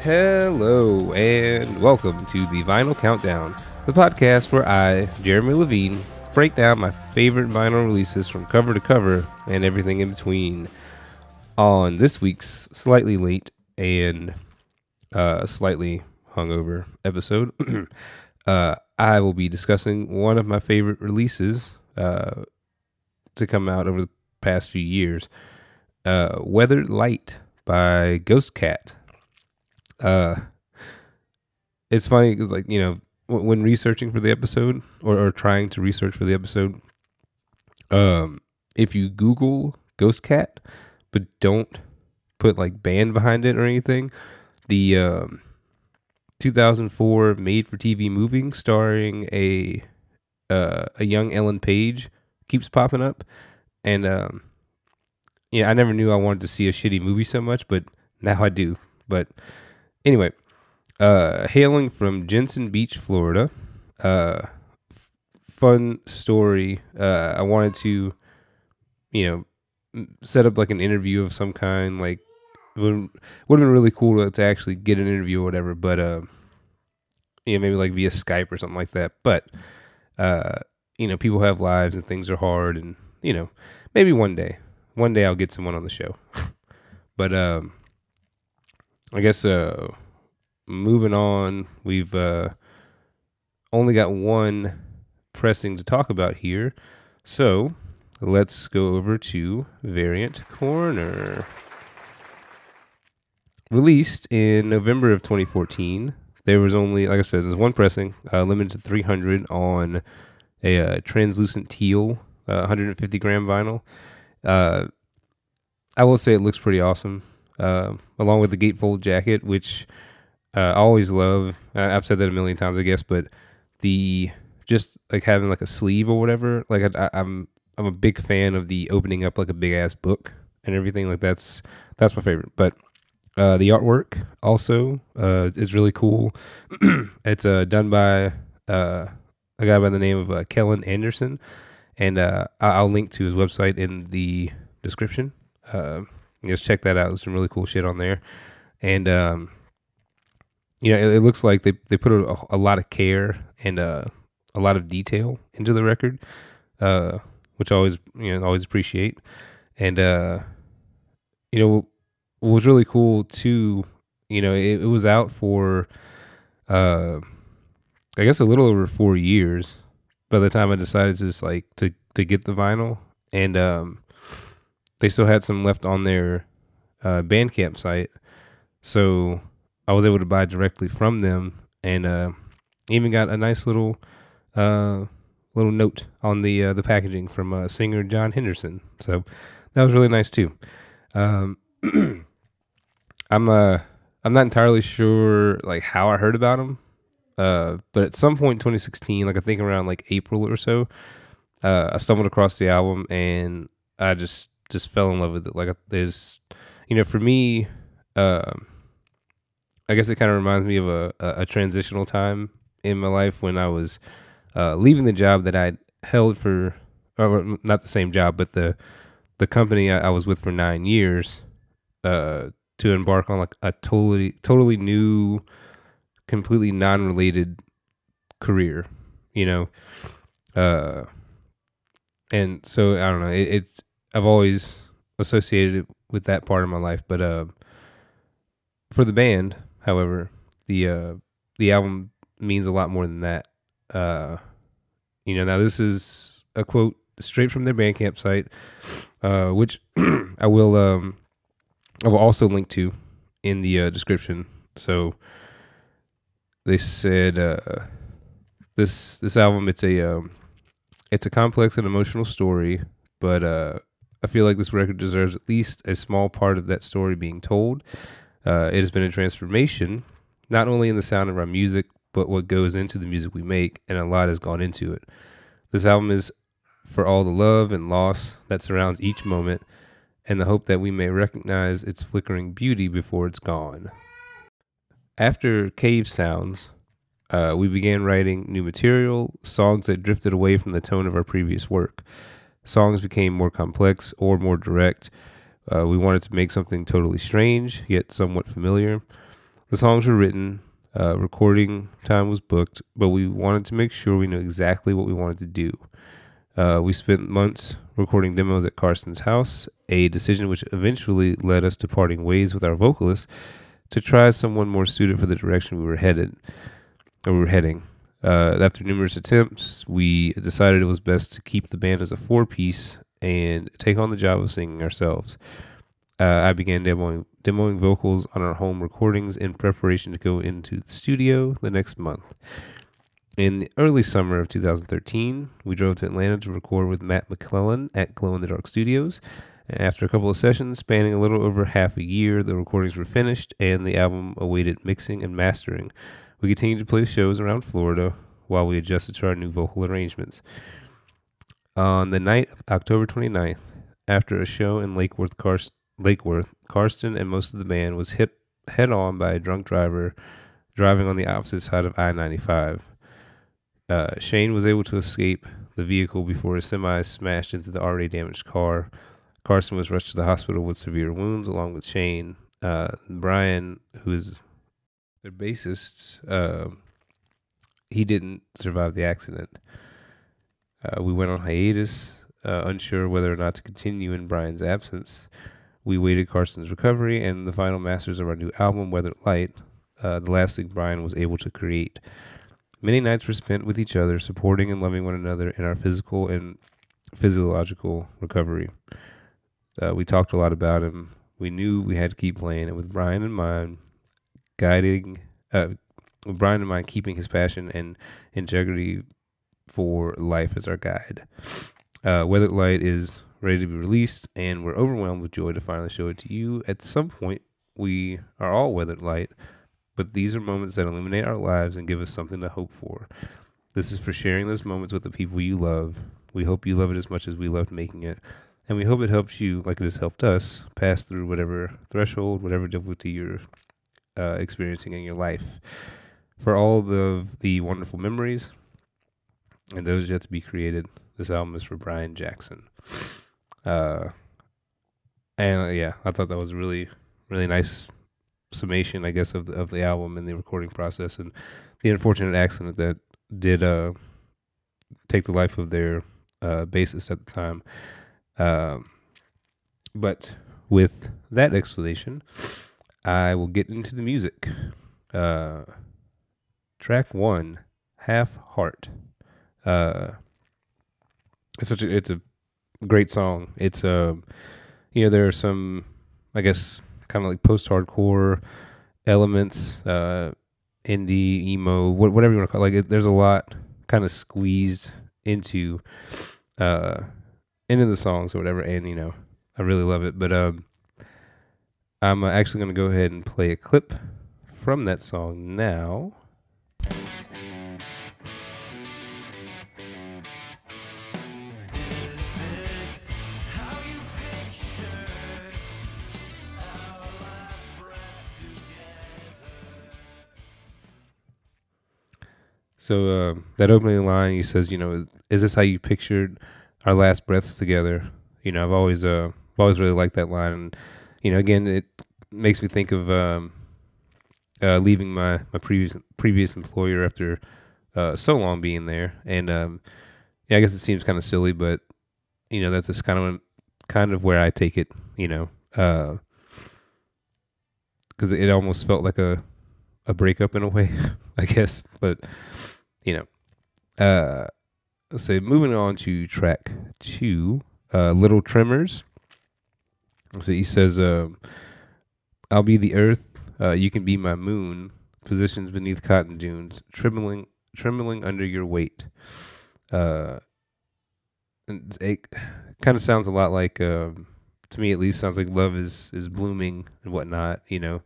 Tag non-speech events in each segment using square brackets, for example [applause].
Hello, and welcome to the Vinyl Countdown, the podcast where I, Jeremy Levine, break down my favorite vinyl releases from cover to cover and everything in between. On this week's slightly late and uh, slightly hungover episode, [clears throat] uh, I will be discussing one of my favorite releases uh, to come out over the past few years uh, Weathered Light by Ghost Cat. Uh, it's funny because, like, you know, w- when researching for the episode or, or trying to research for the episode, um, if you Google Ghost Cat, but don't put like band behind it or anything, the um, 2004 made-for-TV movie starring a uh, a young Ellen Page keeps popping up, and um, yeah, I never knew I wanted to see a shitty movie so much, but now I do. But anyway, uh, hailing from Jensen Beach, Florida, uh, f- fun story. Uh, I wanted to, you know, set up like an interview of some kind. Like, would have been really cool to, to actually get an interview or whatever. But uh, you know, maybe like via Skype or something like that. But uh, you know, people have lives and things are hard, and you know, maybe one day, one day I'll get someone on the show. [laughs] but um, I guess uh, moving on, we've uh, only got one pressing to talk about here, so let's go over to Variant Corner. Released in November of 2014, there was only, like I said, there's one pressing, uh, limited to 300 on a uh, translucent teal, uh, 150 gram vinyl. Uh, I will say it looks pretty awesome, uh, along with the gatefold jacket, which uh, I always love. I've said that a million times, I guess, but the just like having like a sleeve or whatever, like I, I'm I'm a big fan of the opening up like a big ass book and everything. Like that's that's my favorite. But uh, the artwork also uh, is really cool. [clears throat] it's uh, done by uh, a guy by the name of uh, Kellan Andersen, and uh, I'll link to his website in the description. Just check that out. There's some really cool shit on there, and um, you know, it, it looks like they they put a, a lot of care and uh, a lot of detail into the record, uh, which I always you know always appreciate, and uh, you know what was really cool too. You know, it, it was out for uh, I guess a little over four years by the time I decided to just like to to get the vinyl, and um, they still had some left on their uh, Bandcamp site, so I was able to buy directly from them, and uh, even got a nice little uh, little note on the uh, the packaging from uh, singer John Henderson. So that was really nice too. Um, [clears throat] I'm uh I'm not entirely sure like how I heard about him. Uh, but at some point in 2016, like I think around like April or so, uh, I stumbled across the album and I just just fell in love with it. Like there's, you know, for me, um, I guess it kind of reminds me of a, a, a transitional time in my life when I was uh, leaving the job that I held for, or not the same job, but the the company I, I was with for nine years, uh, to embark on like a totally totally new, completely non related career, you know, uh, and so I don't know. It, it's I've always associated it with that part of my life, but uh, for the band, however, the uh, the album means a lot more than that. Uh, you know, now this is a quote straight from their Bandcamp site, uh, which [clears throat] I will um, I will also link to in the uh, description. So they said uh, this this album it's a um, it's a complex and emotional story, but uh, I feel like this record deserves at least a small part of that story being told. Uh, it has been a transformation, not only in the sound of our music, but what goes into the music we make, and a lot has gone into it. This album is for all the love and loss that surrounds each moment, and the hope that we may recognize its flickering beauty before it's gone. After Cave Sounds, uh, we began writing new material, songs that drifted away from the tone of our previous work. Songs became more complex or more direct. Uh, we wanted to make something totally strange, yet somewhat familiar. The songs were written, uh, recording time was booked, but we wanted to make sure we knew exactly what we wanted to do. Uh, we spent months recording demos at Carson's house, a decision which eventually led us to parting ways with our vocalist to try someone more suited for the direction we were headed, or we were heading. Uh, after numerous attempts, we decided it was best to keep the band as a four piece and take on the job of singing ourselves. Uh, I began demoing, demoing vocals on our home recordings in preparation to go into the studio the next month. In the early summer of 2013, we drove to Atlanta to record with Matt McClellan at Glow in the Dark Studios. After a couple of sessions spanning a little over half a year, the recordings were finished and the album awaited mixing and mastering. We continued to play shows around Florida while we adjusted to our new vocal arrangements. On the night of October 29th, after a show in Lake Worth, Karst- Lake Worth, Karsten and most of the band was hit head on by a drunk driver driving on the opposite side of I 95. Uh, Shane was able to escape the vehicle before his semi smashed into the already damaged car. Carson was rushed to the hospital with severe wounds, along with Shane. Uh, Brian, who is their bassist, uh, he didn't survive the accident. Uh, we went on hiatus, uh, unsure whether or not to continue in Brian's absence. We waited Carson's recovery and the final masters of our new album, Weathered Light, uh, the last thing Brian was able to create. Many nights were spent with each other, supporting and loving one another in our physical and physiological recovery. Uh, we talked a lot about him. We knew we had to keep playing, and with Brian in mind, guiding, uh, Brian in mind, keeping his passion and integrity for life as our guide. Uh, Weathered Light is ready to be released, and we're overwhelmed with joy to finally show it to you. At some point, we are all weathered light, but these are moments that illuminate our lives and give us something to hope for. This is for sharing those moments with the people you love. We hope you love it as much as we loved making it. And we hope it helps you, like it has helped us, pass through whatever threshold, whatever difficulty you're uh, experiencing in your life. For all of the wonderful memories and those yet to be created, this album is for Brian Jackson. Uh, and uh, yeah, I thought that was really, really nice summation, I guess, of the, of the album and the recording process and the unfortunate accident that did uh, take the life of their uh, bassist at the time. Uh, but with that explanation, I will get into the music. Uh, track one, "Half Heart." Uh, it's such a it's a great song. It's um, you know, there are some, I guess, kind of like post-hardcore elements, uh, indie, emo, wh- whatever you want to call. It. Like, it, there's a lot kind of squeezed into, uh, into the songs or whatever. And you know, I really love it. But um, I'm actually going to go ahead and play a clip from that song now. So uh, that opening line, he says, you know, is this how you pictured our last breaths together? You know, I've always, uh, I've always really liked that line, and you know, again, it makes me think of um, uh, leaving my my previous previous employer after uh, so long being there, and um, yeah, I guess it seems kind of silly, but you know, that's just kind of kind of where I take it, you know, because uh, it almost felt like a a breakup in a way, [laughs] I guess, but you know. Uh, so moving on to track two, uh, Little Tremors. So he says, um, "I'll be the earth, uh, you can be my moon. Positions beneath cotton dunes, trembling, trembling under your weight." Uh, and it kind of sounds a lot like, um, to me at least, sounds like love is is blooming and whatnot. You know,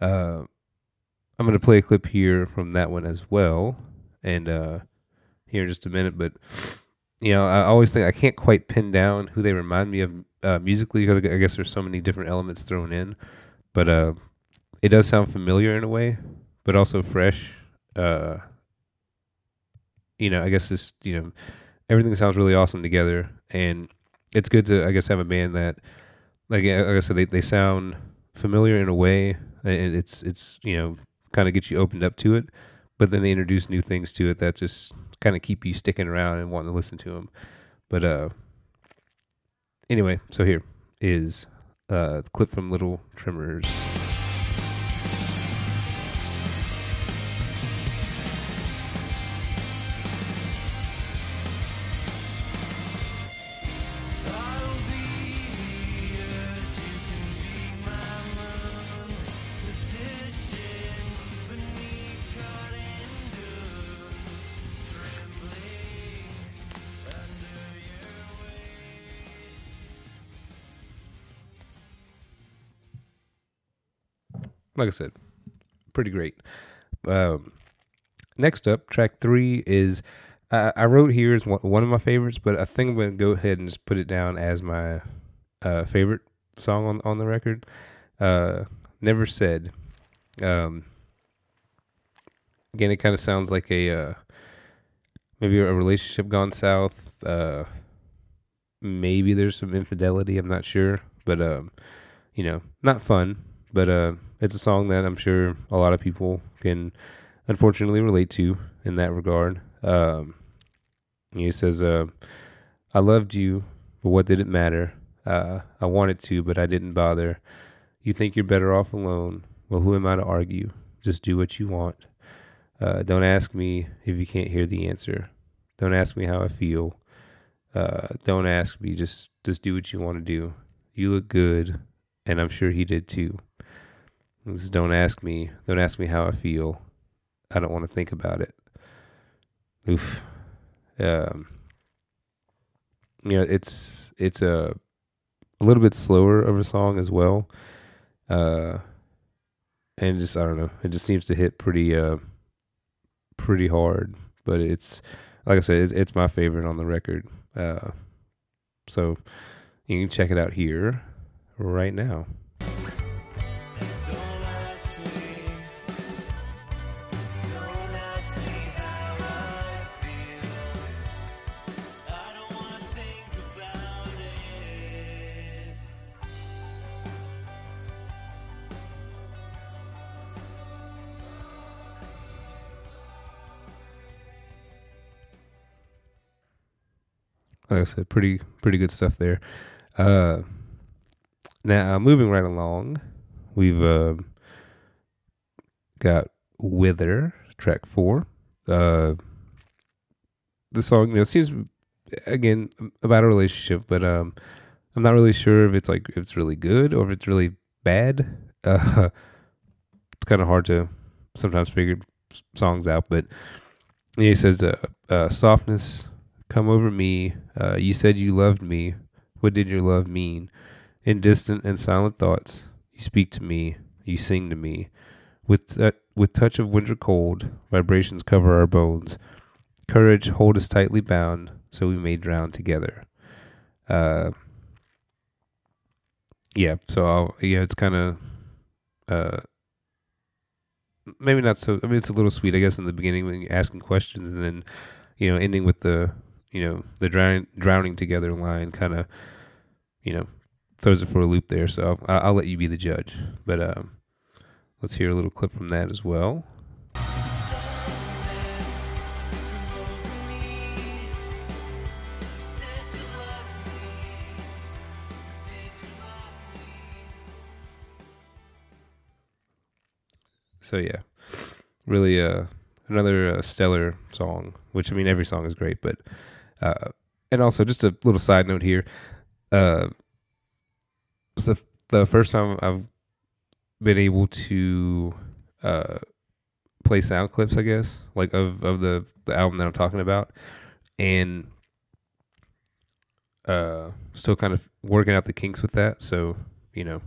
uh, I'm gonna play a clip here from that one as well and uh, here in just a minute. But you know, I always think I can't quite pin down who they remind me of uh, musically I guess there's so many different elements thrown in. But uh, it does sound familiar in a way, but also fresh. Uh, you know, I guess just you know, everything sounds really awesome together, and it's good to I guess have a band that, like, like I said, they they sound familiar in a way, and it's it's you know kind of gets you opened up to it. But then they introduce new things to it that just kind of keep you sticking around and wanting to listen to them. But uh, anyway, so here is uh, the clip from Little Tremors. Like I said, pretty great. Um, next up, track three is uh, I wrote here is one, one of my favorites, but I think I'm gonna go ahead and just put it down as my uh, favorite song on on the record. Uh, Never said. Um, again, it kind of sounds like a uh, maybe a relationship gone south. Uh, maybe there's some infidelity. I'm not sure, but um, you know, not fun. But uh, it's a song that I'm sure a lot of people can unfortunately relate to in that regard. Um, he says, uh, "I loved you, but what did it matter? Uh, I wanted to, but I didn't bother. You think you're better off alone? Well, who am I to argue? Just do what you want. Uh, don't ask me if you can't hear the answer. Don't ask me how I feel. Uh, don't ask me. Just just do what you want to do. You look good, and I'm sure he did too." This is, don't ask me. Don't ask me how I feel. I don't want to think about it. Oof. Um, you know, it's it's a a little bit slower of a song as well. Uh, and just I don't know, it just seems to hit pretty uh pretty hard. But it's like I said, it's, it's my favorite on the record. Uh, so you can check it out here right now. Like I said, pretty pretty good stuff there. Uh, now moving right along, we've uh, got "Wither" track four. Uh, the song, you know, seems again about a relationship, but um, I'm not really sure if it's like if it's really good or if it's really bad. Uh, [laughs] it's kind of hard to sometimes figure songs out, but he says uh, uh, softness Come over me. Uh, you said you loved me. What did your love mean? In distant and silent thoughts, you speak to me. You sing to me. With with touch of winter cold, vibrations cover our bones. Courage hold us tightly bound, so we may drown together. Uh, yeah. So I'll, yeah, it's kind of uh, maybe not so. I mean, it's a little sweet, I guess, in the beginning when you're asking questions, and then you know, ending with the you know, the drowning drowning together line kind of, you know, throws it for a loop there. So I'll, I'll let you be the judge. But um, let's hear a little clip from that as well. So yeah, really uh, another uh, stellar song. Which I mean, every song is great, but and also, just a little side note here. Uh, it's the, first time I've been able to uh, play sound clips, I guess, like of, of the, the album that I'm talking about. And uh, still kind of working out the kinks with that. So, you know,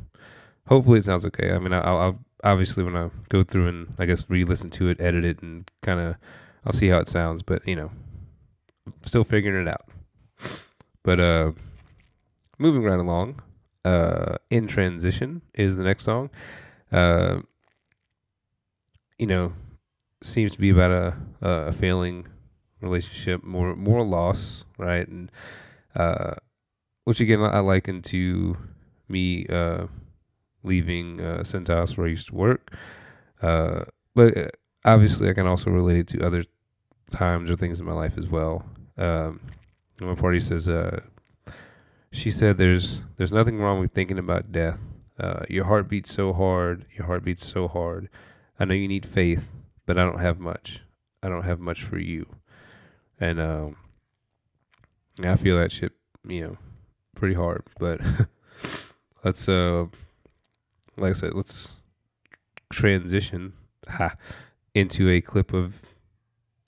hopefully it sounds okay. I mean, I'll, I'll obviously when I go through and I guess re-listen to it, edit it, and kind of I'll see how it sounds. But you know, still figuring it out. But uh, moving right along, uh, in transition is the next song. Uh, you know, seems to be about a a failing relationship, more more loss, right? And uh, which again I liken to me uh, leaving uh, Cintas where I used to work. Uh, but uh, obviously, I can also relate it to other times or things in my life as well. Um, my party says, uh, she said, "There's there's nothing wrong with thinking about death. Uh, your heart beats so hard. Your heart beats so hard. I know you need faith, but I don't have much. I don't have much for you." And um, I feel that shit, you know, pretty hard. But [laughs] let's, uh, like I said, let's transition ha, into a clip of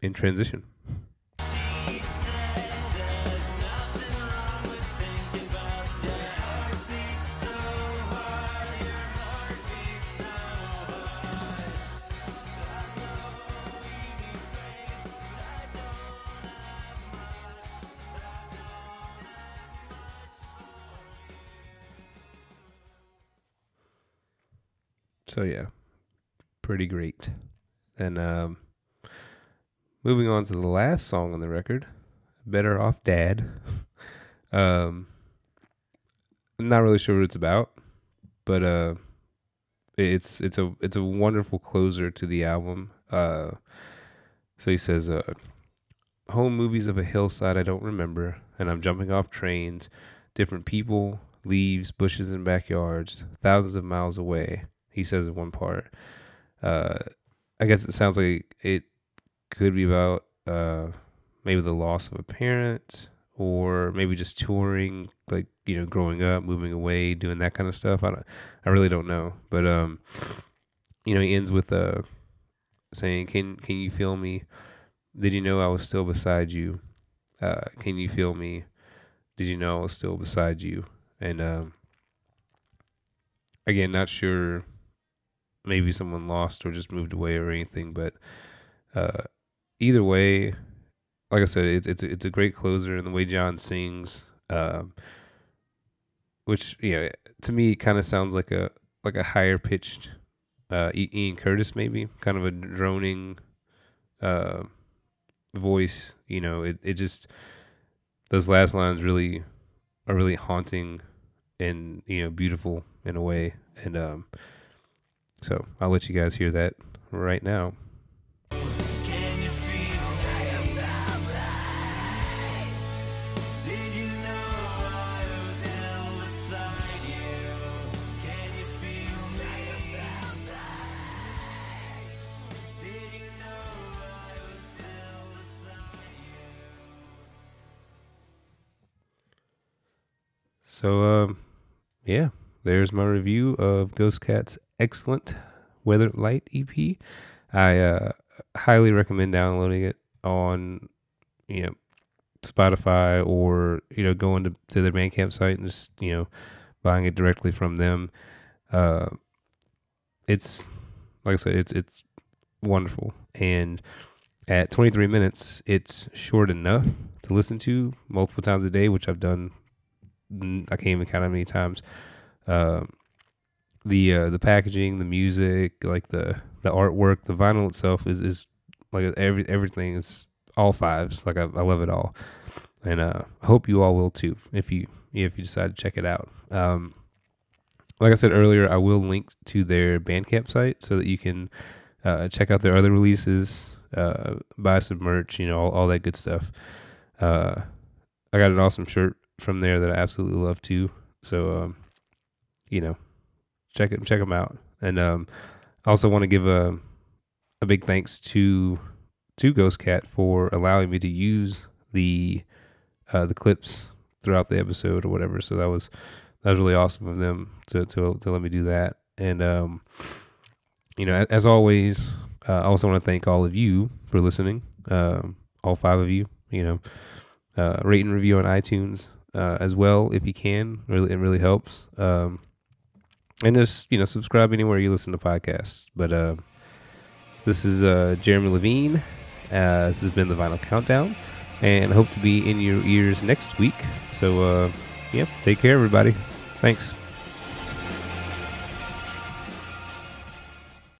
in transition. So yeah, pretty great. And um, moving on to the last song on the record, "Better Off Dad." [laughs] um, I'm not really sure what it's about, but uh, it's it's a it's a wonderful closer to the album. Uh, so he says, uh, "Home movies of a hillside I don't remember, and I'm jumping off trains, different people, leaves, bushes, and backyards, thousands of miles away." He says in one part. Uh, I guess it sounds like it could be about uh, maybe the loss of a parent or maybe just touring, like you know, growing up, moving away, doing that kind of stuff. I don't, I really don't know, but um, you know, he ends with uh, saying, "Can can you feel me? Did you know I was still beside you? Uh, can you feel me? Did you know I was still beside you?" And um, again, not sure maybe someone lost or just moved away or anything. But uh, either way, like I said, it's it's it's a great closer, and the way John sings, um, which you know, to me kind of sounds like a like a higher pitched uh, Ian Curtis, maybe kind of a droning uh, voice. You know, it it just those last lines really are really haunting and you know beautiful in a way, and um, so I'll let you guys hear that right now. So, um, yeah, there's my review of Ghost Cat's excellent Weather Light EP. I uh, highly recommend downloading it on you know Spotify or you know going to, to their Bandcamp site and just you know buying it directly from them. Uh, it's like I said, it's it's wonderful, and at 23 minutes, it's short enough to listen to multiple times a day, which I've done. I can't even count how many times. Um, the uh, the packaging, the music, like the the artwork, the vinyl itself is is like every everything is all fives. Like I, I love it all, and uh, I hope you all will too if you if you decide to check it out. Um, like I said earlier, I will link to their Bandcamp site so that you can uh, check out their other releases, uh, buy some merch, you know, all, all that good stuff. Uh, I got an awesome shirt from there that I absolutely love too. So, um, you know, check it check them out. And um, I also want to give a a big thanks to to Ghost Cat for allowing me to use the uh, the clips throughout the episode or whatever. So that was that was really awesome of them to to to let me do that. And um, you know, as, as always, uh, I also want to thank all of you for listening. Um, all five of you. You know, uh, rate and review on iTunes uh, as well if you can. Really, it really helps. Um, and just you know subscribe anywhere you listen to podcasts. But uh, this is uh, Jeremy Levine. Uh, this has been the Vinyl Countdown, and hope to be in your ears next week. So uh, yeah, take care, everybody. Thanks.